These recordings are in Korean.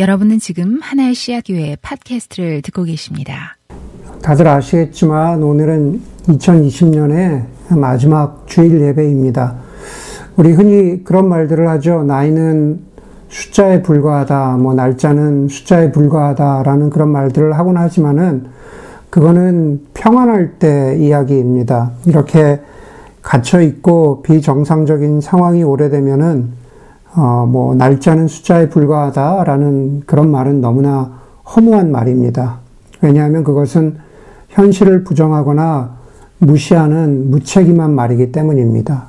여러분은 지금 하나의 씨앗교회 팟캐스트를 듣고 계십니다. 다들 아시겠지만 오늘은 2020년의 마지막 주일 예배입니다. 우리 흔히 그런 말들을 하죠. 나이는 숫자에 불과하다, 뭐 날짜는 숫자에 불과하다라는 그런 말들을 하곤 하지만은 그거는 평안할 때 이야기입니다. 이렇게 갇혀 있고 비정상적인 상황이 오래되면은 어, 뭐, 날짜는 숫자에 불과하다라는 그런 말은 너무나 허무한 말입니다. 왜냐하면 그것은 현실을 부정하거나 무시하는 무책임한 말이기 때문입니다.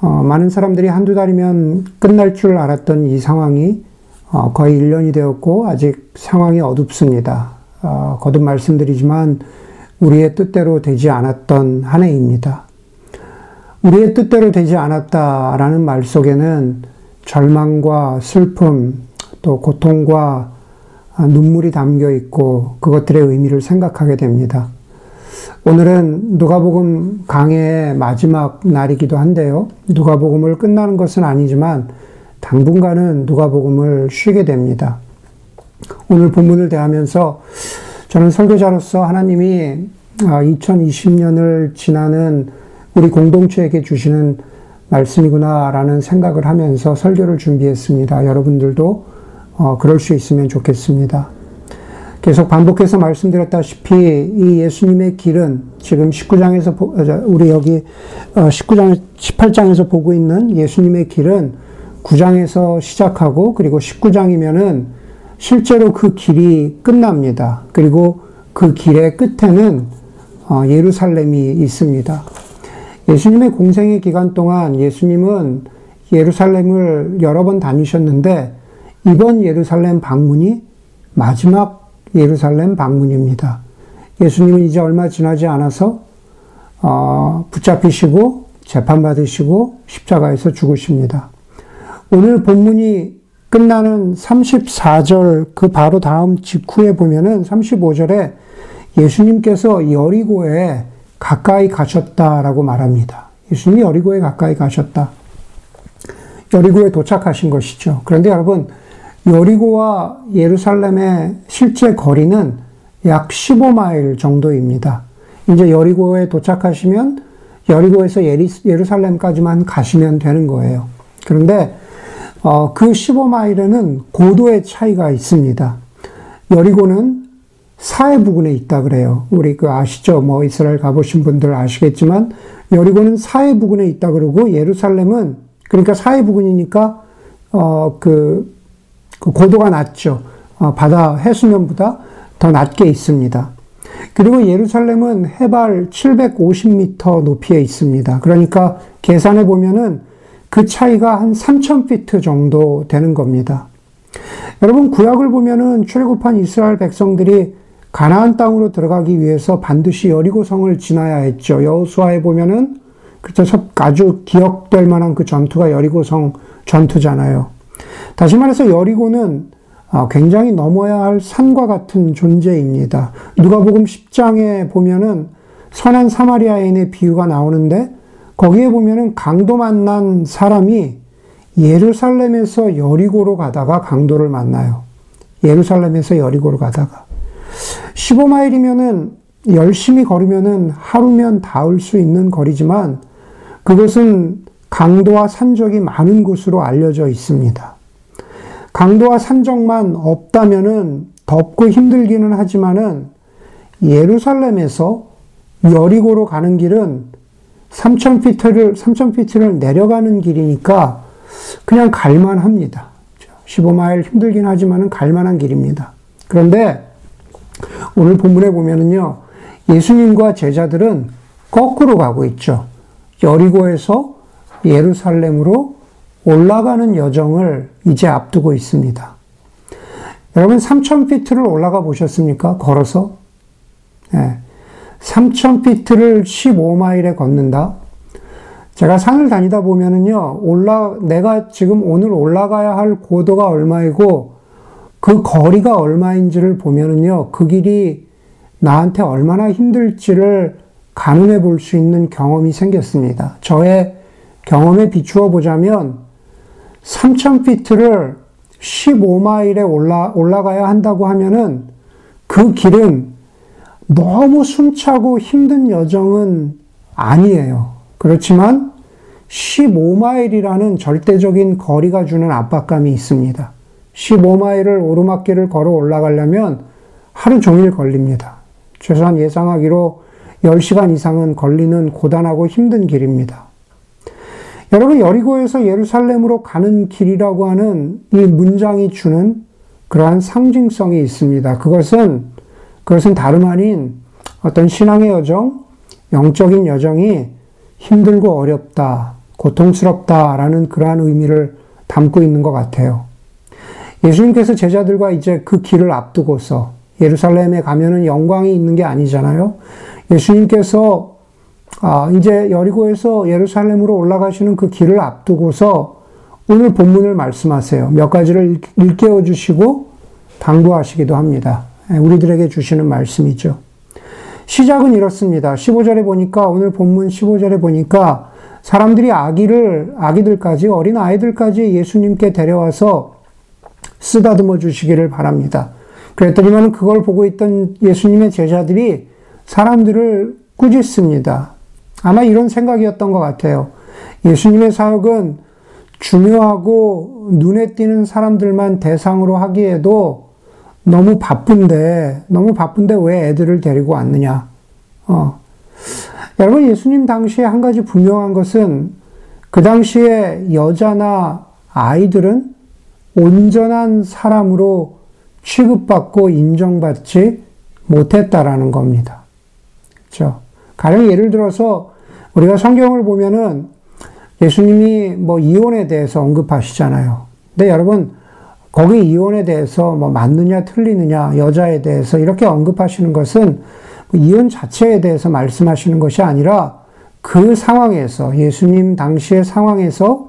어, 많은 사람들이 한두 달이면 끝날 줄 알았던 이 상황이 어, 거의 1년이 되었고 아직 상황이 어둡습니다. 어, 거듭 말씀드리지만 우리의 뜻대로 되지 않았던 한 해입니다. 우리의 뜻대로 되지 않았다라는 말 속에는 절망과 슬픔, 또 고통과 눈물이 담겨 있고 그것들의 의미를 생각하게 됩니다. 오늘은 누가복음 강해의 마지막 날이기도 한데요. 누가복음을 끝나는 것은 아니지만 당분간은 누가복음을 쉬게 됩니다. 오늘 본문을 대하면서 저는 설교자로서 하나님이 2020년을 지나는 우리 공동체에게 주시는 말씀이구나라는 생각을 하면서 설교를 준비했습니다. 여러분들도 어, 그럴 수 있으면 좋겠습니다. 계속 반복해서 말씀드렸다시피 이 예수님의 길은 지금 19장에서 어, 우리 여기 19장 어, 18장에서 보고 있는 예수님의 길은 9장에서 시작하고 그리고 19장이면은 실제로 그 길이 끝납니다. 그리고 그 길의 끝에는 어, 예루살렘이 있습니다. 예수님의 공생의 기간 동안 예수님은 예루살렘을 여러 번 다니셨는데 이번 예루살렘 방문이 마지막 예루살렘 방문입니다. 예수님은 이제 얼마 지나지 않아서 어, 붙잡히시고 재판받으시고 십자가에서 죽으십니다. 오늘 본문이 끝나는 34절 그 바로 다음 직후에 보면은 35절에 예수님께서 여리고에 가까이 가셨다라고 말합니다. 예수님이 여리고에 가까이 가셨다. 여리고에 도착하신 것이죠. 그런데 여러분, 여리고와 예루살렘의 실제 거리는 약 15마일 정도입니다. 이제 여리고에 도착하시면 여리고에서 예루살렘까지만 가시면 되는 거예요. 그런데 어, 그 15마일에는 고도의 차이가 있습니다. 여리고는 사해 부근에 있다 그래요. 우리 그 아시죠? 뭐 이스라엘 가보신 분들 아시겠지만 여리고는 사해 부근에 있다 그러고 예루살렘은 그러니까 사해 부근이니까 어그 그 고도가 낮죠. 어, 바다 해수면보다 더 낮게 있습니다. 그리고 예루살렘은 해발 750m 높이에 있습니다. 그러니까 계산해 보면은 그 차이가 한 3,000피트 정도 되는 겁니다. 여러분 구약을 보면은 출애굽한 이스라엘 백성들이 가나안 땅으로 들어가기 위해서 반드시 여리고성을 지나야 했죠. 여호수아에 보면은 그렇죠. 아주 기억될 만한 그 전투가 여리고성 전투잖아요. 다시 말해서 여리고는 아, 굉장히 넘어야 할 산과 같은 존재입니다. 누가복음 10장에 보면은 선한 사마리아인의 비유가 나오는데 거기에 보면은 강도 만난 사람이 예루살렘에서 여리고로 가다가 강도를 만나요. 예루살렘에서 여리고로 가다가 15마일이면은 열심히 걸으면은 하루면 닿을 수 있는 거리지만 그것은 강도와 산적이 많은 곳으로 알려져 있습니다. 강도와 산적만 없다면은 덥고 힘들기는 하지만은 예루살렘에서 여리고로 가는 길은 3,000피트를, 3,000피트를 내려가는 길이니까 그냥 갈만합니다. 15마일 힘들긴 하지만은 갈만한 길입니다. 그런데 오늘 본문에 보면은요, 예수님과 제자들은 거꾸로 가고 있죠. 여리고에서 예루살렘으로 올라가는 여정을 이제 앞두고 있습니다. 여러분 3,000피트를 올라가 보셨습니까? 걸어서? 네. 3,000피트를 15마일에 걷는다? 제가 산을 다니다 보면은요, 올라, 내가 지금 오늘 올라가야 할 고도가 얼마이고, 그 거리가 얼마인지를 보면은요, 그 길이 나한테 얼마나 힘들지를 가늠해 볼 수 있는 경험이 생겼습니다. 저의 경험에 비추어 보자면 3,000피트를 15마일에 올라, 올라가야 한다고 하면은 그 길은 너무 숨차고 힘든 여정은 아니에요. 그렇지만 15마일이라는 절대적인 거리가 주는 압박감이 있습니다. 15마일을 오르막길을 걸어 올라가려면 하루 종일 걸립니다. 최소한 예상하기로 10시간 이상은 걸리는 고단하고 힘든 길입니다. 여러분, 여리고에서 예루살렘으로 가는 길이라고 하는 이 문장이 주는 그러한 상징성이 있습니다. 그것은, 그것은 다름 아닌 어떤 신앙의 여정, 영적인 여정이 힘들고 어렵다, 고통스럽다라는 그러한 의미를 담고 있는 것 같아요. 예수님께서 제자들과 이제 그 길을 앞두고서 예루살렘에 가면은 영광이 있는 게 아니잖아요. 예수님께서 아, 이제 여리고에서 예루살렘으로 올라가시는 그 길을 앞두고서 오늘 본문을 말씀하세요. 몇 가지를 일깨워 주시고 당부하시기도 합니다. 예, 우리들에게 주시는 말씀이죠. 시작은 이렇습니다. 15절에 보니까, 오늘 본문 15절에 보니까 사람들이 아기를, 아기들까지, 어린 아이들까지 예수님께 데려와서 쓰다듬어 주시기를 바랍니다. 그랬더니만 그걸 보고 있던 예수님의 제자들이 사람들을 꾸짖습니다. 아마 이런 생각이었던 것 같아요. 예수님의 사역은 중요하고 눈에 띄는 사람들만 대상으로 하기에도 너무 바쁜데, 너무 바쁜데 왜 애들을 데리고 왔느냐. 어. 여러분, 예수님 당시에 한 가지 분명한 것은 그 당시에 여자나 아이들은 온전한 사람으로 취급받고 인정받지 못했다라는 겁니다. 그렇죠? 가령 예를 들어서 우리가 성경을 보면은 예수님이 뭐 이혼에 대해서 언급하시잖아요. 근데 여러분 거기 이혼에 대해서 뭐 맞느냐 틀리느냐 여자에 대해서 이렇게 언급하시는 것은 뭐 이혼 자체에 대해서 말씀하시는 것이 아니라 그 상황에서 예수님 당시의 상황에서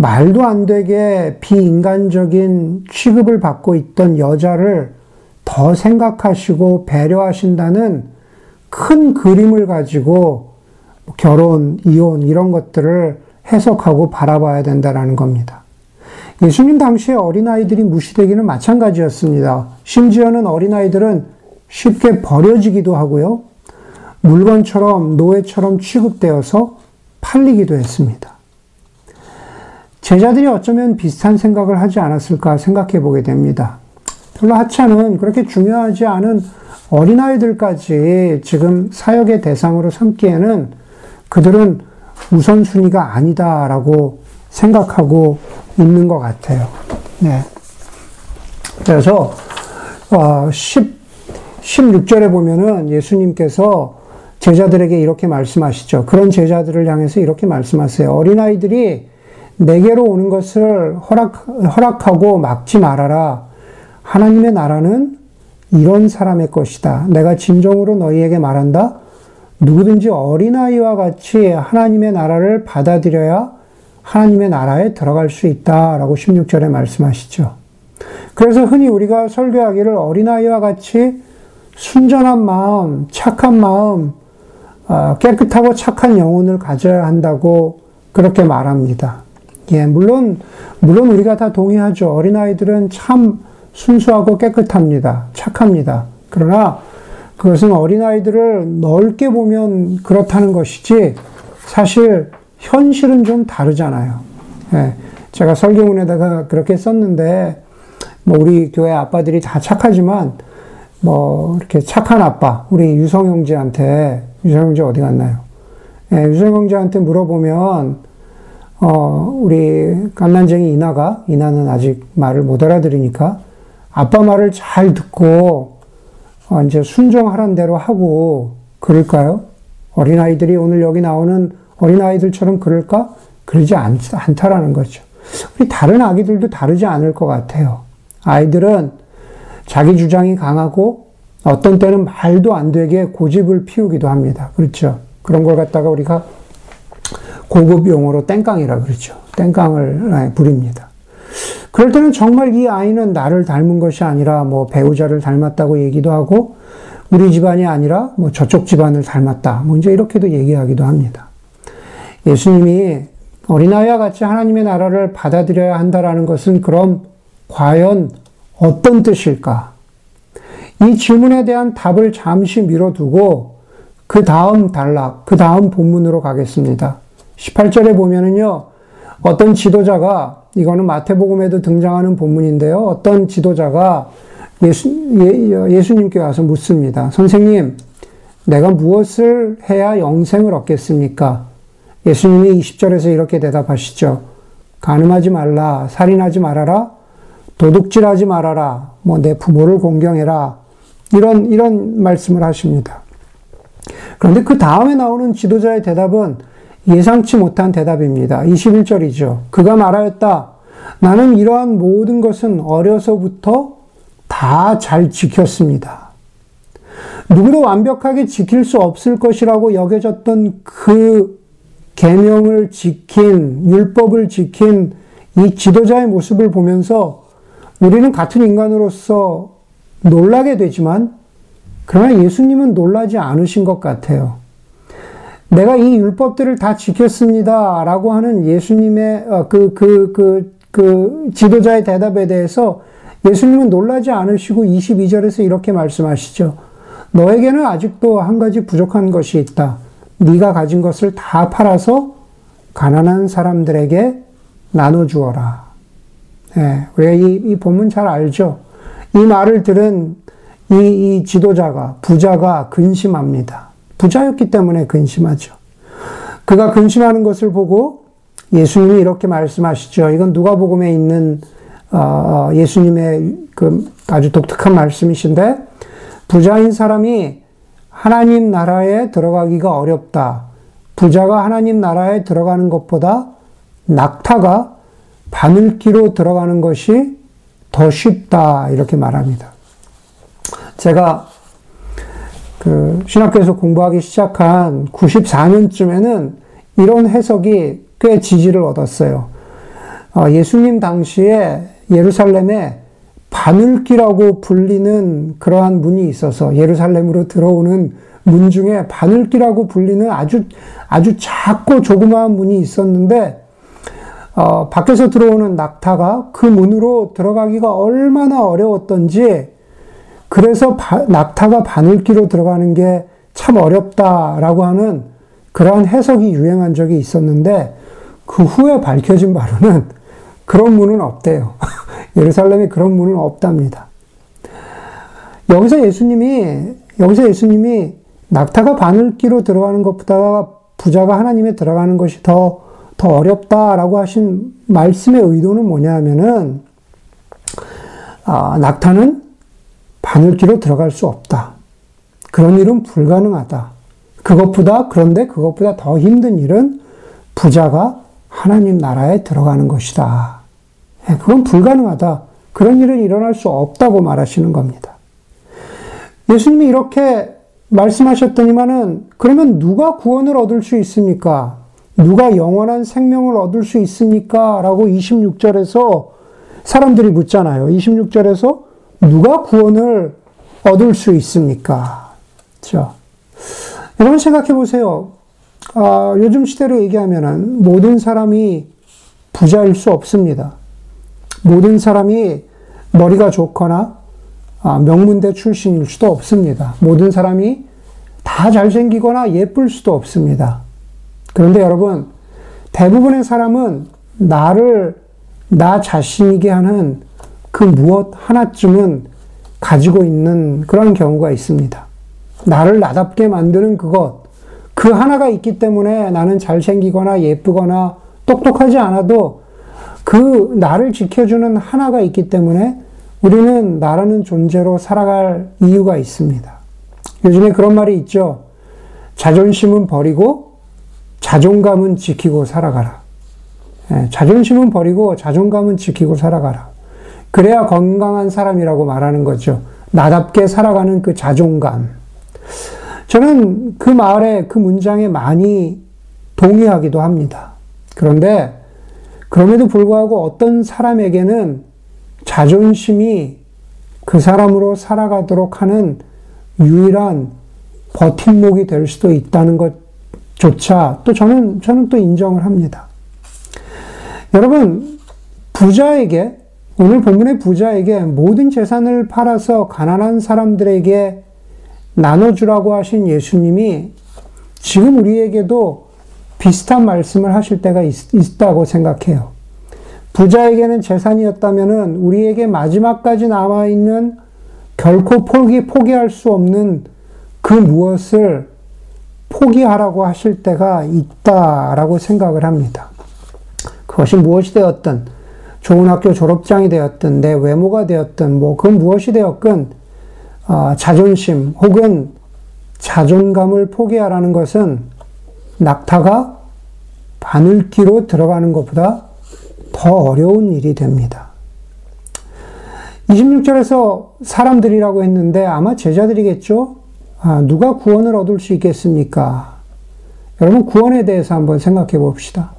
말도 안 되게 비인간적인 취급을 받고 있던 여자를 더 생각하시고 배려하신다는 큰 그림을 가지고 결혼, 이혼 이런 것들을 해석하고 바라봐야 된다라는 겁니다. 예수님 당시에 어린아이들이 무시되기는 마찬가지였습니다. 심지어는 어린아이들은 쉽게 버려지기도 하고요. 물건처럼 노예처럼 취급되어서 팔리기도 했습니다. 제자들이 어쩌면 비슷한 생각을 하지 않았을까 생각해 보게 됩니다. 별로 하찮은 그렇게 중요하지 않은 어린아이들까지 지금 사역의 대상으로 삼기에는 그들은 우선순위가 아니다라고 생각하고 있는 것 같아요. 네. 그래서, 어, 10, 16절에 보면은 예수님께서 제자들에게 이렇게 말씀하시죠. 그런 제자들을 향해서 이렇게 말씀하세요. 어린아이들이 내게로 오는 것을 허락, 허락하고 막지 말아라. 하나님의 나라는 이런 사람의 것이다. 내가 진정으로 너희에게 말한다. 누구든지 어린아이와 같이 하나님의 나라를 받아들여야 하나님의 나라에 들어갈 수 있다 라고 16절에 말씀하시죠. 그래서 흔히 우리가 설교하기를 어린아이와 같이 순전한 마음, 착한 마음, 아, 깨끗하고 착한 영혼을 가져야 한다고 그렇게 말합니다. 예, 물론, 물론 우리가 다 동의하죠. 어린아이들은 참 순수하고 깨끗합니다. 착합니다. 그러나 그것은 어린아이들을 넓게 보면 그렇다는 것이지 사실 현실은 좀 다르잖아요. 예, 제가 설교문에다가 그렇게 썼는데 뭐 우리 교회 아빠들이 다 착하지만 뭐 이렇게 착한 아빠 우리 유성 형제한테 유성 형제 어디 갔나요? 예, 유성 형제한테 물어보면 어, 우리 깐난쟁이 이나가, 이나는 아직 말을 못 알아들으니까, 아빠 말을 잘 듣고, 어, 이제 순종하란 대로 하고, 그럴까요? 어린아이들이 오늘 여기 나오는 어린아이들처럼 그럴까? 그러지 않, 않다라는 거죠. 우리 다른 아기들도 다르지 않을 것 같아요. 아이들은 자기 주장이 강하고, 어떤 때는 말도 안 되게 고집을 피우기도 합니다. 그렇죠. 그런 걸 갖다가 우리가 고급 용어로 땡깡이라 그러죠. 땡깡을 네, 부립니다. 그럴 때는 정말 이 아이는 나를 닮은 것이 아니라 뭐 배우자를 닮았다고 얘기도 하고 우리 집안이 아니라 뭐 저쪽 집안을 닮았다. 뭐 이제 이렇게도 얘기하기도 합니다. 예수님이 어린아이와 같이 하나님의 나라를 받아들여야 한다라는 것은 그럼 과연 어떤 뜻일까? 이 질문에 대한 답을 잠시 미뤄두고 그 다음 단락, 그 다음 본문으로 가겠습니다. 18절에 보면은요, 어떤 지도자가, 이거는 마태복음에도 등장하는 본문인데요. 어떤 지도자가 예수, 예, 예수님께 와서 묻습니다. 선생님, 내가 무엇을 해야 영생을 얻겠습니까? 예수님이 20절에서 이렇게 대답하시죠. 가늠하지 말라, 살인하지 말아라, 도둑질하지 말아라, 뭐 내 부모를 공경해라, 이런, 이런 말씀을 하십니다. 그런데 그 다음에 나오는 지도자의 대답은 예상치 못한 대답입니다. 21절이죠. 그가 말하였다. 나는 이러한 모든 것은 어려서부터 다 잘 지켰습니다. 누구도 완벽하게 지킬 수 없을 것이라고 여겨졌던 그 계명을 지킨 율법을 지킨 이 지도자의 모습을 보면서 우리는 같은 인간으로서 놀라게 되지만 그러나 예수님은 놀라지 않으신 것 같아요. 내가 이 율법들을 다 지켰습니다. 라고 하는 예수님의 어, 그, 그, 그, 그 지도자의 대답에 대해서 예수님은 놀라지 않으시고 22절에서 이렇게 말씀하시죠. 너에게는 아직도 한 가지 부족한 것이 있다. 네가 가진 것을 다 팔아서 가난한 사람들에게 나눠주어라. 네, 우리가 이, 이 본문 잘 알죠? 이 말을 들은 이, 이 지도자가, 부자가 근심합니다. 부자였기 때문에 근심하죠. 그가 근심하는 것을 보고 예수님이 이렇게 말씀하시죠. 이건 누가복음에 있는 어, 어, 예수님의 그 아주 독특한 말씀이신데 부자인 사람이 하나님 나라에 들어가기가 어렵다. 부자가 하나님 나라에 들어가는 것보다 낙타가 바늘기로 들어가는 것이 더 쉽다. 이렇게 말합니다. 제가 그 신학교에서 공부하기 시작한 94년쯤에는 이런 해석이 꽤 지지를 얻었어요. 어, 예수님 당시에 예루살렘에 바늘기라고 불리는 그러한 문이 있어서 예루살렘으로 들어오는 문 중에 바늘기라고 불리는 아주 아주 작고 조그마한 문이 있었는데 어, 밖에서 들어오는 낙타가 그 문으로 들어가기가 얼마나 어려웠던지 그래서 바, 낙타가 바늘기로 들어가는 게 참 어렵다라고 하는 그러한 해석이 유행한 적이 있었는데 그 후에 밝혀진 바로는 그런 문은 없대요. 예루살렘에 그런 문은 없답니다. 여기서 예수님이 여기서 예수님이 낙타가 바늘기로 들어가는 것보다 부자가 하나님에 들어가는 것이 더, 더 어렵다라고 하신 말씀의 의도는 뭐냐면은, 아, 낙타는 바늘기로 들어갈 수 없다. 그런 일은 불가능하다. 그것보다, 그런데 그것보다 더 힘든 일은 부자가 하나님 나라에 들어가는 것이다. 예, 그건 불가능하다. 그런 일은 일어날 수 없다고 말하시는 겁니다. 예수님이 이렇게 말씀하셨더니만은 그러면 누가 구원을 얻을 수 있습니까? 누가 영원한 생명을 얻을 수 있습니까? 라고 26절에서 사람들이 묻잖아요. 26절에서 누가 구원을 얻을 수 있습니까? 자, 여러분 생각해 보세요. 아, 요즘 시대로 얘기하면은 모든 사람이 부자일 수 없습니다. 모든 사람이 머리가 좋거나 아, 명문대 출신일 수도 없습니다. 모든 사람이 다 잘생기거나 예쁠 수도 없습니다. 그런데 여러분, 대부분의 사람은 나를 나 자신이게 하는 그 무엇 하나쯤은 가지고 있는 그런 경우가 있습니다. 나를 나답게 만드는 그것, 그 하나가 있기 때문에 나는 잘생기거나 예쁘거나 똑똑하지 않아도 그 나를 지켜주는 하나가 있기 때문에 우리는 나라는 존재로 살아갈 이유가 있습니다. 요즘에 그런 말이 있죠. 자존심은 버리고 자존감은 지키고 살아가라. 예, 자존심은 버리고 자존감은 지키고 살아가라. 그래야 건강한 사람이라고 말하는 거죠. 나답게 살아가는 그 자존감. 저는 그 말에, 그 문장에 많이 동의하기도 합니다. 그런데, 그럼에도 불구하고 어떤 사람에게는 자존심이 그 사람으로 살아가도록 하는 유일한 버팀목이 될 수도 있다는 것조차 또 저는, 저는 또 인정을 합니다. 여러분, 부자에게 오늘 본문의 부자에게 모든 재산을 팔아서 가난한 사람들에게 나눠주라고 하신 예수님이 지금 우리에게도 비슷한 말씀을 하실 때가 있, 있다고 생각해요. 부자에게는 재산이었다면 우리에게 마지막까지 남아있는 결코 포기, 포기할 수 없는 그 무엇을 포기하라고 하실 때가 있다라고 생각을 합니다. 그것이 무엇이 되었든, 좋은 학교 졸업장이 되었든, 내 외모가 되었든, 뭐, 그 무엇이 되었건, 어, 자존심 혹은 자존감을 포기하라는 것은 낙타가 바늘기로 들어가는 것보다 더 어려운 일이 됩니다. 26절에서 사람들이라고 했는데 아마 제자들이겠죠? 아, 누가 구원을 얻을 수 있겠습니까? 여러분, 구원에 대해서 한번 생각해 봅시다.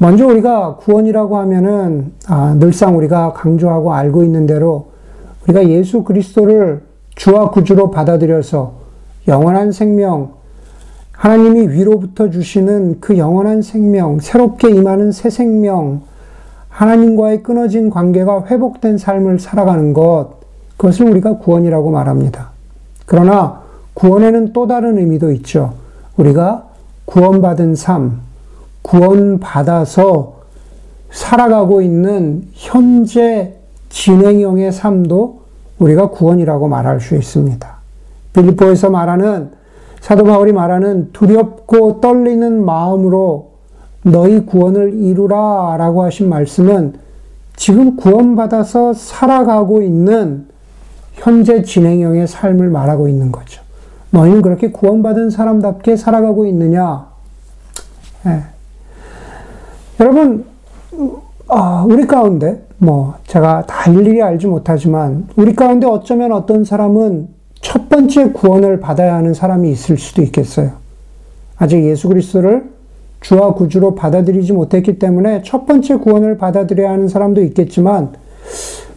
먼저 우리가 구원이라고 하면은, 아, 늘상 우리가 강조하고 알고 있는 대로 우리가 예수 그리스도를 주와 구주로 받아들여서 영원한 생명, 하나님이 위로부터 주시는 그 영원한 생명, 새롭게 임하는 새 생명, 하나님과의 끊어진 관계가 회복된 삶을 살아가는 것, 그것을 우리가 구원이라고 말합니다. 그러나 구원에는 또 다른 의미도 있죠. 우리가 구원받은 삶, 구원받아서 살아가고 있는 현재 진행형의 삶도 우리가 구원이라고 말할 수 있습니다. 빌리포에서 말하는 사도 바울이 말하는 두렵고 떨리는 마음으로 너희 구원을 이루라 라고 하신 말씀은 지금 구원받아서 살아가고 있는 현재 진행형의 삶을 말하고 있는 거죠. 너희는 그렇게 구원받은 사람답게 살아가고 있느냐? 예. 여러분, 아, 우리 가운데, 뭐, 제가 다 일일이 알지 못하지만, 우리 가운데 어쩌면 어떤 사람은 첫 번째 구원을 받아야 하는 사람이 있을 수도 있겠어요. 아직 예수 그리스도를 주와 구주로 받아들이지 못했기 때문에 첫 번째 구원을 받아들여야 하는 사람도 있겠지만,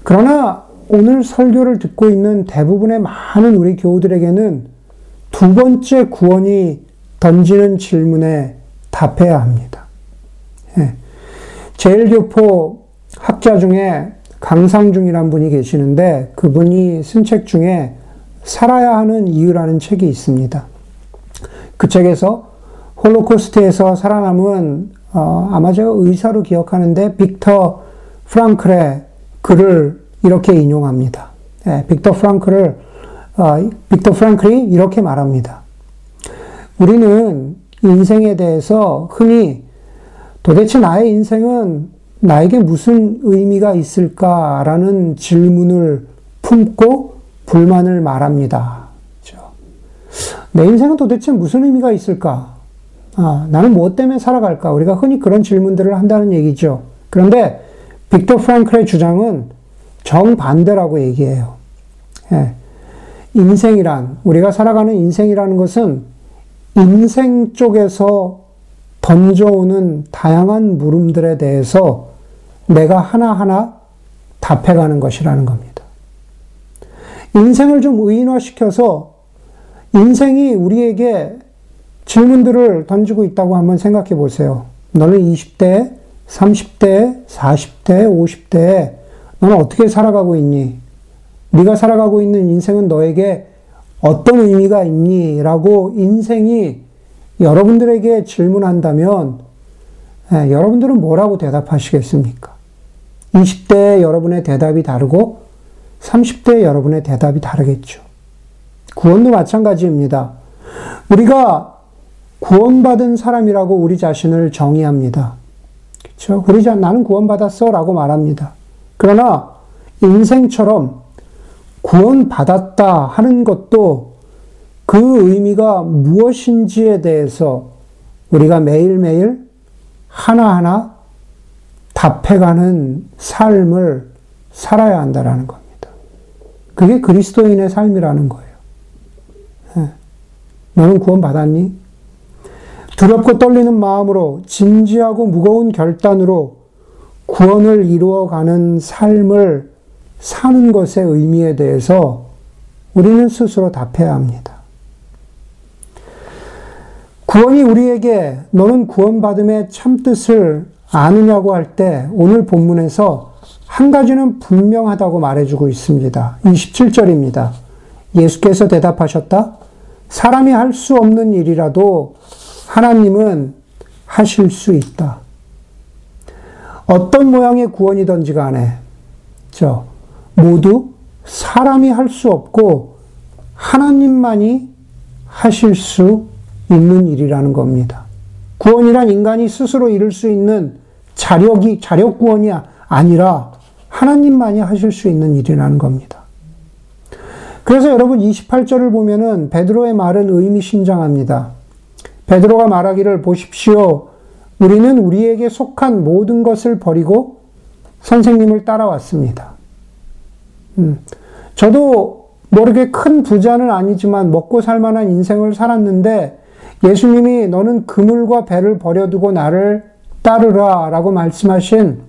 그러나 오늘 설교를 듣고 있는 대부분의 많은 우리 교우들에게는 두 번째 구원이 던지는 질문에 답해야 합니다. 예. 제일교포 학자 중에 강상중이란 분이 계시는데 그분이 쓴 책 중에 살아야 하는 이유라는 책이 있습니다. 그 책에서 홀로코스트에서 살아남은 어, 아마 제가 의사로 기억하는데 빅터 프랑클의 글을 이렇게 인용합니다. 네, 빅터 프랑클을 어, 빅터 프랑클이 이렇게 말합니다. 우리는 인생에 대해서 흔히 도대체 나의 인생은 나에게 무슨 의미가 있을까라는 질문을 품고 불만을 말합니다. 그렇죠? 내 인생은 도대체 무슨 의미가 있을까? 아, 나는 무엇 때문에 살아갈까? 우리가 흔히 그런 질문들을 한다는 얘기죠. 그런데 빅터 프랑클의 주장은 정반대라고 얘기해요. 예. 인생이란, 우리가 살아가는 인생이라는 것은 인생 쪽에서 던져오는 다양한 물음들에 대해서 내가 하나하나 답해가는 것이라는 겁니다. 인생을 좀 의인화시켜서 인생이 우리에게 질문들을 던지고 있다고 한번 생각해 보세요. 너는 20대, 30대, 40대, 50대, 너는 어떻게 살아가고 있니? 네가 살아가고 있는 인생은 너에게 어떤 의미가 있니? 라고 인생이 여러분들에게 질문한다면 예, 여러분들은 뭐라고 대답하시겠습니까? 20대 여러분의 대답이 다르고 30대 여러분의 대답이 다르겠죠. 구원도 마찬가지입니다. 우리가 구원받은 사람이라고 우리 자신을 정의합니다. 그렇죠? 우리 자 나는 구원받았어라고 말합니다. 그러나 인생처럼 구원받았다 하는 것도 그 의미가 무엇인지에 대해서 우리가 매일매일 하나하나 답해가는 삶을 살아야 한다라는 겁니다. 그게 그리스도인의 삶이라는 거예요. 예. 너는 구원받았니? 두렵고 떨리는 마음으로 진지하고 무거운 결단으로 구원을 이루어가는 삶을 사는 것의 의미에 대해서 우리는 스스로 답해야 합니다. 구원이 우리에게 너는 구원받음의 참뜻을 아느냐고 할 때 오늘 본문에서 한 가지는 분명하다고 말해주고 있습니다. 27절입니다. 예수께서 대답하셨다. 사람이 할 수 없는 일이라도 하나님은 하실 수 있다. 어떤 모양의 구원이든지 간에, 저, 모두 사람이 할 수 없고 하나님만이 하실 수 있는 일이라는 겁니다. 구원이란 인간이 스스로 이룰 수 있는 자력이, 자력 구원이 아니라 하나님만이 하실 수 있는 일이라는 겁니다. 그래서 여러분 28절을 보면은 베드로의 말은 의미심장합니다. 베드로가 말하기를 보십시오. 우리는 우리에게 속한 모든 것을 버리고 선생님을 따라왔습니다. 음, 저도 모르게 큰 부자는 아니지만 먹고 살 만한 인생을 살았는데 예수님이 너는 그물과 배를 버려두고 나를 따르라 라고 말씀하신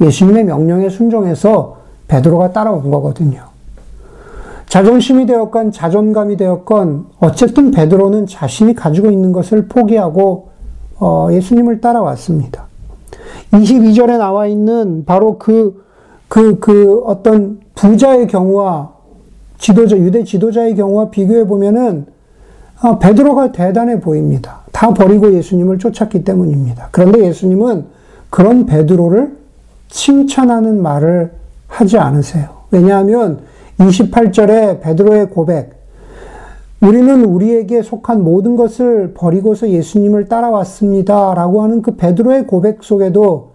예수님의 명령에 순종해서 베드로가 따라온 거거든요. 자존심이 되었건 자존감이 되었건 어쨌든 베드로는 자신이 가지고 있는 것을 포기하고 어, 예수님을 따라왔습니다. 22절에 나와 있는 바로 그, 그, 그 어떤 부자의 경우와 지도자, 유대 지도자의 경우와 비교해 보면은 아, 베드로가 대단해 보입니다. 다 버리고 예수님을 쫓았기 때문입니다. 그런데 예수님은 그런 베드로를 칭찬하는 말을 하지 않으세요. 왜냐하면 28절에 베드로의 고백, 우리는 우리에게 속한 모든 것을 버리고서 예수님을 따라왔습니다. 라고 하는 그 베드로의 고백 속에도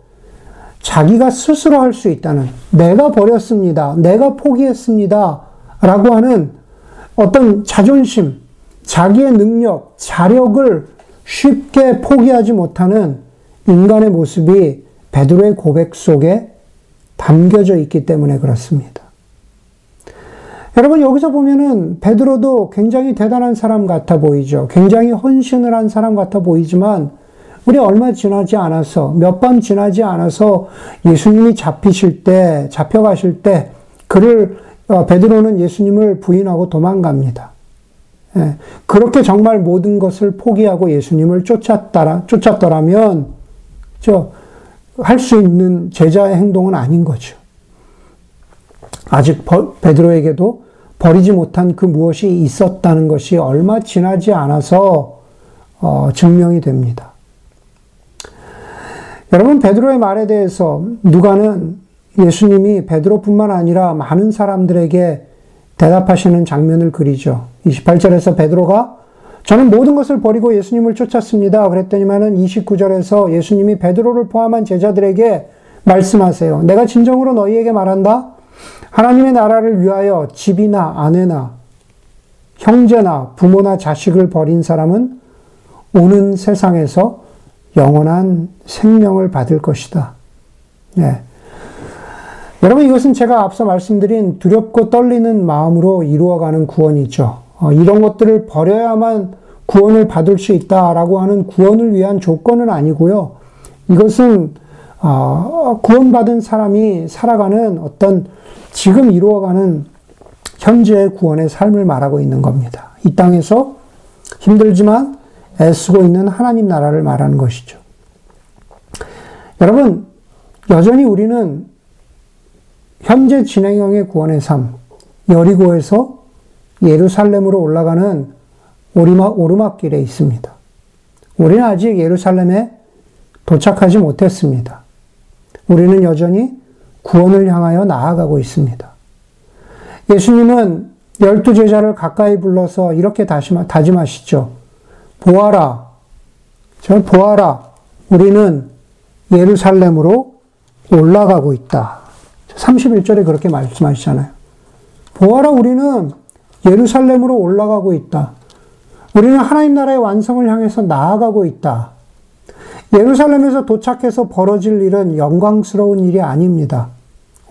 자기가 스스로 할 수 있다는, 내가 버렸습니다. 내가 포기했습니다. 라고 하는 어떤 자존심, 자기의 능력, 자력을 쉽게 포기하지 못하는 인간의 모습이 베드로의 고백 속에 담겨져 있기 때문에 그렇습니다. 여러분 여기서 보면은 베드로도 굉장히 대단한 사람 같아 보이죠. 굉장히 헌신을 한 사람 같아 보이지만 우리 얼마 지나지 않아서 몇 밤 지나지 않아서 예수님이 잡히실 때 잡혀가실 때 그를 어, 베드로는 예수님을 부인하고 도망갑니다. 예, 그렇게 정말 모든 것을 포기하고 예수님을 쫓았더라 쫓았더라면 저 할 수 있는 제자의 행동은 아닌 거죠. 아직 베드로에게도 버리지 못한 그 무엇이 있었다는 것이 얼마 지나지 않아서 어, 증명이 됩니다. 여러분 베드로의 말에 대해서 누가는 예수님이 베드로뿐만 아니라 많은 사람들에게 대답하시는 장면을 그리죠. 28절에서 베드로가 저는 모든 것을 버리고 예수님을 쫓았습니다. 그랬더니만은 29절에서 예수님이 베드로를 포함한 제자들에게 말씀하세요. 내가 진정으로 너희에게 말한다. 하나님의 나라를 위하여 집이나 아내나 형제나 부모나 자식을 버린 사람은 오는 세상에서 영원한 생명을 받을 것이다. 네. 여러분 이것은 제가 앞서 말씀드린 두렵고 떨리는 마음으로 이루어가는 구원이죠. 어, 이런 것들을 버려야만 구원을 받을 수 있다라고 하는 구원을 위한 조건은 아니고요. 이것은 어, 구원받은 사람이 살아가는 어떤 지금 이루어가는 현재의 구원의 삶을 말하고 있는 겁니다. 이 땅에서 힘들지만 애쓰고 있는 하나님 나라를 말하는 것이죠. 여러분, 여전히 우리는 현재 진행형의 구원의 삶, 여리고에서 예루살렘으로 올라가는 오르막, 오르막 길에 있습니다. 우리는 아직 예루살렘에 도착하지 못했습니다. 우리는 여전히 구원을 향하여 나아가고 있습니다. 예수님은 열두 제자를 가까이 불러서 이렇게 다짐하시죠. 보아라. 저 보아라. 우리는 예루살렘으로 올라가고 있다. 31절에 그렇게 말씀하시잖아요. 보아라. 우리는 예루살렘으로 올라가고 있다. 우리는 하나님 나라의 완성을 향해서 나아가고 있다. 예루살렘에서 도착해서 벌어질 일은 영광스러운 일이 아닙니다.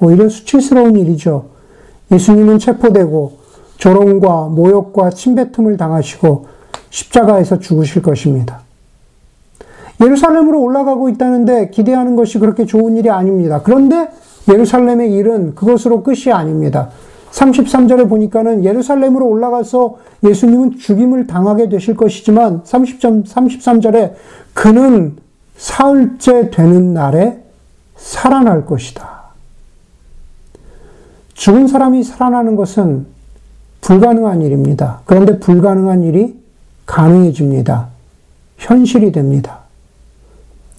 오히려 수치스러운 일이죠. 예수님은 체포되고 조롱과 모욕과 침뱉음을 당하시고 십자가에서 죽으실 것입니다. 예루살렘으로 올라가고 있다는데 기대하는 것이 그렇게 좋은 일이 아닙니다. 그런데 예루살렘의 일은 그것으로 끝이 아닙니다. 33절에 보니까는 예루살렘으로 올라가서 예수님은 죽임을 당하게 되실 것이지만 30점, 33절에 그는 사흘째 되는 날에 살아날 것이다. 죽은 사람이 살아나는 것은 불가능한 일입니다. 그런데 불가능한 일이 가능해집니다. 현실이 됩니다.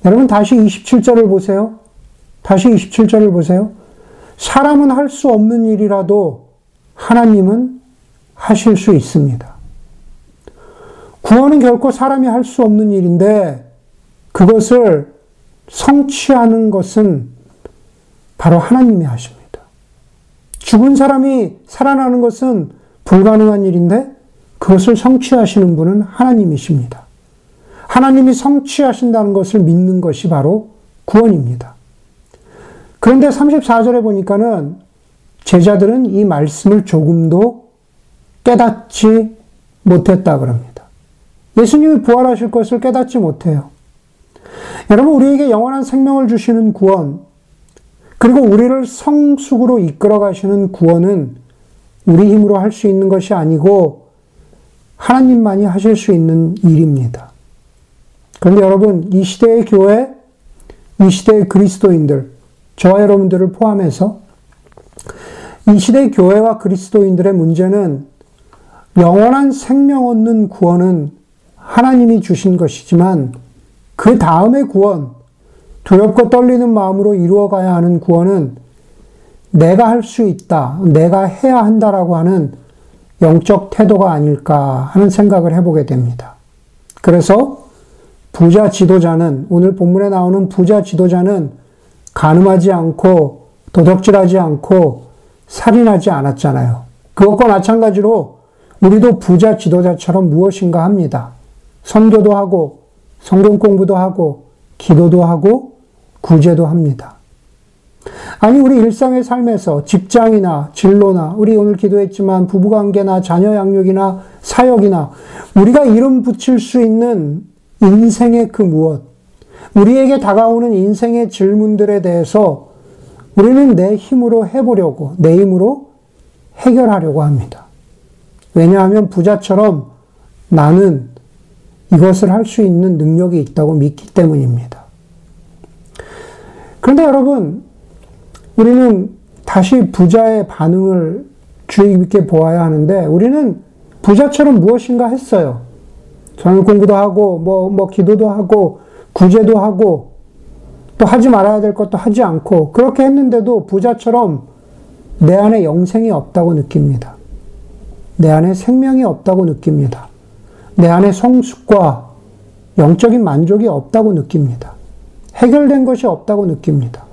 여러분 다시 27절을 보세요. 다시 27절을 보세요. 사람은 할 수 없는 일이라도 하나님은 하실 수 있습니다. 구원은 결코 사람이 할 수 없는 일인데 그것을 성취하는 것은 바로 하나님이 하십니다. 죽은 사람이 살아나는 것은 불가능한 일인데 그것을 성취하시는 분은 하나님이십니다. 하나님이 성취하신다는 것을 믿는 것이 바로 구원입니다. 그런데 34절에 보니까는 제자들은 이 말씀을 조금도 깨닫지 못했다 그럽니다. 예수님이 부활하실 것을 깨닫지 못해요. 여러분, 우리에게 영원한 생명을 주시는 구원, 그리고 우리를 성숙으로 이끌어 가시는 구원은 우리 힘으로 할 수 있는 것이 아니고 하나님만이 하실 수 있는 일입니다. 그런데 여러분, 이 시대의 교회, 이 시대의 그리스도인들, 저와 여러분들을 포함해서 이 시대의 교회와 그리스도인들의 문제는 영원한 생명 얻는 구원은 하나님이 주신 것이지만 그 다음의 구원, 두렵고 떨리는 마음으로 이루어가야 하는 구원은 내가 할 수 있다, 내가 해야 한다라고 하는 영적 태도가 아닐까 하는 생각을 해보게 됩니다. 그래서 부자 지도자는, 오늘 본문에 나오는 부자 지도자는 가늠하지 않고 도덕질하지 않고 살인하지 않았잖아요. 그것과 마찬가지로 우리도 부자 지도자처럼 무엇인가 합니다. 선교도 하고 성경 공부도 하고, 기도도 하고, 구제도 합니다. 아니, 우리 일상의 삶에서 직장이나 진로나, 우리 오늘 기도했지만 부부관계나 자녀 양육이나 사역이나, 우리가 이름 붙일 수 있는 인생의 그 무엇, 우리에게 다가오는 인생의 질문들에 대해서 우리는 내 힘으로 해보려고, 내 힘으로 해결하려고 합니다. 왜냐하면 부자처럼 나는 이것을 할 수 있는 능력이 있다고 믿기 때문입니다. 그런데 여러분, 우리는 다시 부자의 반응을 주의 깊게 보아야 하는데, 우리는 부자처럼 무엇인가 했어요. 성경 공부도 하고, 뭐, 뭐, 기도도 하고, 구제도 하고, 또 하지 말아야 될 것도 하지 않고, 그렇게 했는데도 부자처럼 내 안에 영생이 없다고 느낍니다. 내 안에 생명이 없다고 느낍니다. 내 안에 성숙과 영적인 만족이 없다고 느낍니다. 해결된 것이 없다고 느낍니다.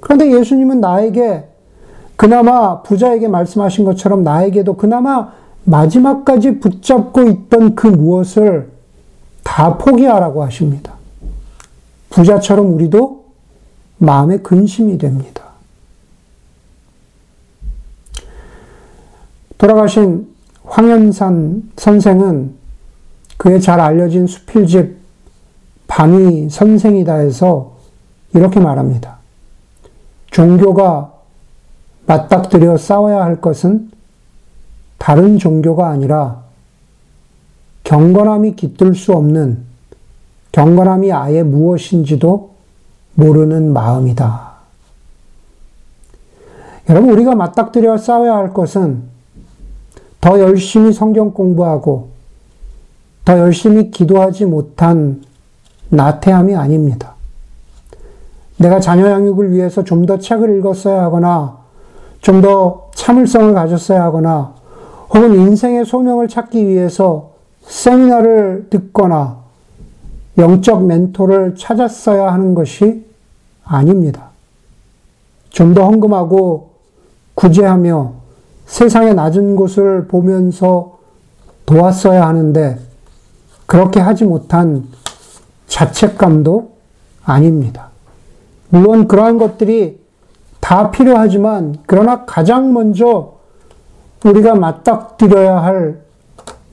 그런데 예수님은 나에게 그나마 부자에게 말씀하신 것처럼 나에게도 그나마 마지막까지 붙잡고 있던 그 무엇을 다 포기하라고 하십니다. 부자처럼 우리도 마음에 근심이 됩니다. 돌아가신 황현산 선생은 그의 잘 알려진 수필집 방위 선생이다 해서 이렇게 말합니다. 종교가 맞닥뜨려 싸워야 할 것은 다른 종교가 아니라 경건함이 깃들 수 없는 경건함이 아예 무엇인지도 모르는 마음이다. 여러분, 우리가 맞닥뜨려 싸워야 할 것은 더 열심히 성경 공부하고 더 열심히 기도하지 못한 나태함이 아닙니다. 내가 자녀 양육을 위해서 좀 더 책을 읽었어야 하거나, 좀 더 참을성을 가졌어야 하거나, 혹은 인생의 소명을 찾기 위해서 세미나를 듣거나, 영적 멘토를 찾았어야 하는 것이 아닙니다. 좀 더 헌금하고 구제하며 세상의 낮은 곳을 보면서 도왔어야 하는데, 그렇게 하지 못한 자책감도 아닙니다. 물론 그러한 것들이 다 필요하지만, 그러나 가장 먼저 우리가 맞닥뜨려야 할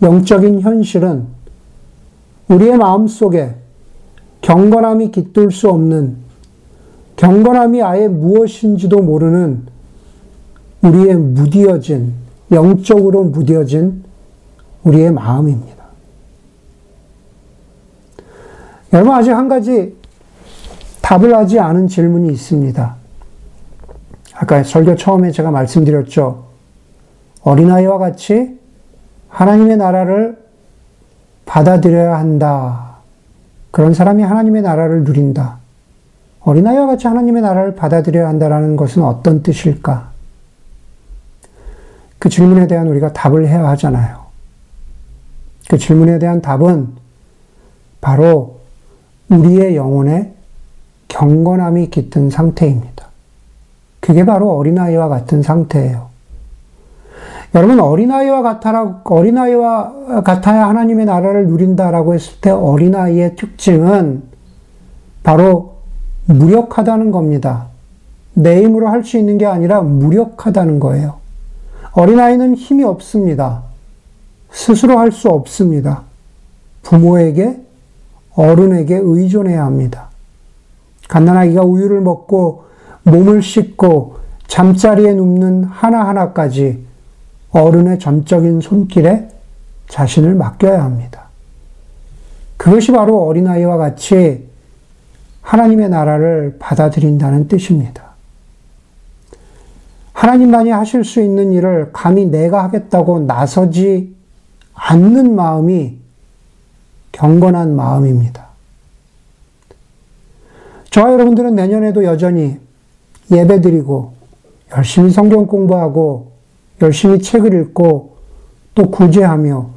영적인 현실은 우리의 마음 속에 경건함이 깃들 수 없는, 경건함이 아예 무엇인지도 모르는 우리의 무디어진, 영적으로 무디어진 우리의 마음입니다. 여러분, 아직 한 가지 답을 하지 않은 질문이 있습니다. 아까 설교 처음에 제가 말씀드렸죠. 어린아이와 같이 하나님의 나라를 받아들여야 한다. 그런 사람이 하나님의 나라를 누린다. 어린아이와 같이 하나님의 나라를 받아들여야 한다는 것은 어떤 뜻일까? 그 질문에 대한 우리가 답을 해야 하잖아요. 그 질문에 대한 답은 바로 우리의 영혼에 경건함이 깃든 상태입니다. 그게 바로 어린아이와 같은 상태예요. 여러분, 어린아이와 같아라, 어린아이와 같아야 하나님의 나라를 누린다라고 했을 때 어린아이의 특징은 바로 무력하다는 겁니다. 내 힘으로 할 수 있는 게 아니라 무력하다는 거예요. 어린아이는 힘이 없습니다. 스스로 할 수 없습니다. 부모에게, 어른에게 의존해야 합니다. 갓난아기가 우유를 먹고 몸을 씻고 잠자리에 눕는 하나하나까지 어른의 전적인 손길에 자신을 맡겨야 합니다. 그것이 바로 어린아이와 같이 하나님의 나라를 받아들인다는 뜻입니다. 하나님만이 하실 수 있는 일을 감히 내가 하겠다고 나서지 않는 마음이 경건한 마음입니다. 저와 여러분들은 내년에도 여전히 예배 드리고 열심히 성경 공부하고 열심히 책을 읽고 또 구제하며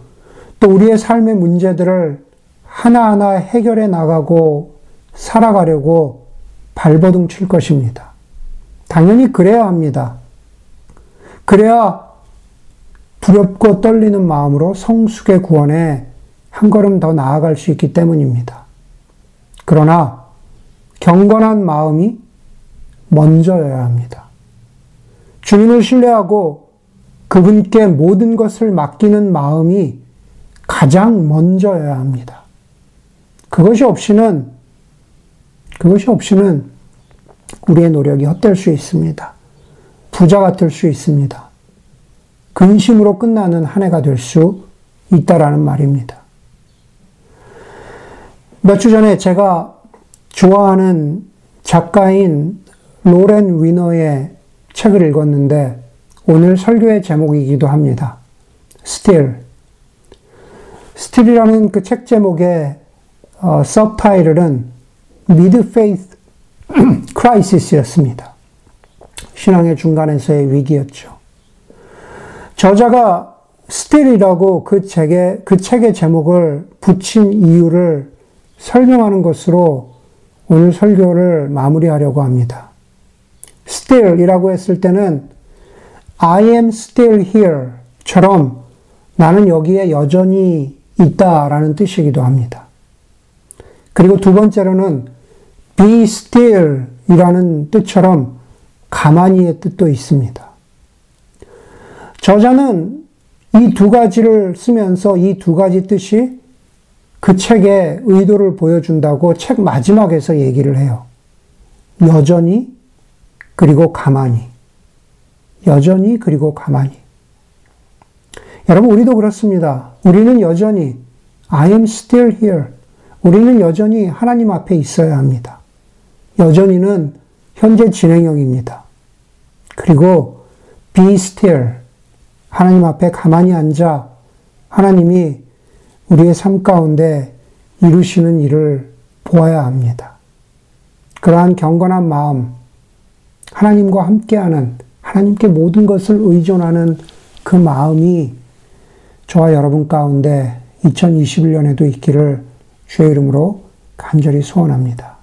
또 우리의 삶의 문제들을 하나하나 해결해 나가고 살아가려고 발버둥 칠 것입니다. 당연히 그래야 합니다. 그래야 두렵고 떨리는 마음으로 성숙의 구원에 한 걸음 더 나아갈 수 있기 때문입니다. 그러나 경건한 마음이 먼저여야 합니다. 주님을 신뢰하고 그분께 모든 것을 맡기는 마음이 가장 먼저여야 합니다. 그것이 없이는, 그것이 없이는 우리의 노력이 헛될 수 있습니다. 부자 같을 수 있습니다. 근심으로 끝나는 한 해가 될 수 있다라는 말입니다. 몇 주 전에 제가 좋아하는 작가인 로렌 위너의 책을 읽었는데 오늘 설교의 제목이기도 합니다. Still. Still이라는 그 책 제목의 어, 서브타이틀은 Mid-Faith Crisis였습니다. 신앙의 중간에서의 위기였죠. 저자가 Still이라고 그 책의, 그 책의 제목을 붙인 이유를 설명하는 것으로 오늘 설교를 마무리하려고 합니다. Still이라고 했을 때는 I am still here 처럼 나는 여기에 여전히 있다 라는 뜻이기도 합니다. 그리고 두 번째로는 be still 이라는 뜻처럼 가만히의 뜻도 있습니다. 저자는 이 두 가지를 쓰면서 이 두 가지 뜻이 그 책의 의도를 보여준다고 책 마지막에서 얘기를 해요. 여전히 그리고 가만히. 여전히 그리고 가만히. 여러분, 우리도 그렇습니다. 우리는 여전히 I am still here. 우리는 여전히 하나님 앞에 있어야 합니다. 여전히는 현재 진행형입니다. 그리고 be still. 하나님 앞에 가만히 앉아 하나님이 우리의 삶 가운데 이루시는 일을 보아야 합니다. 그러한 경건한 마음, 하나님과 함께하는 하나님께 모든 것을 의존하는 그 마음이 저와 여러분 가운데 2021년에도 있기를 주의 이름으로 간절히 소원합니다.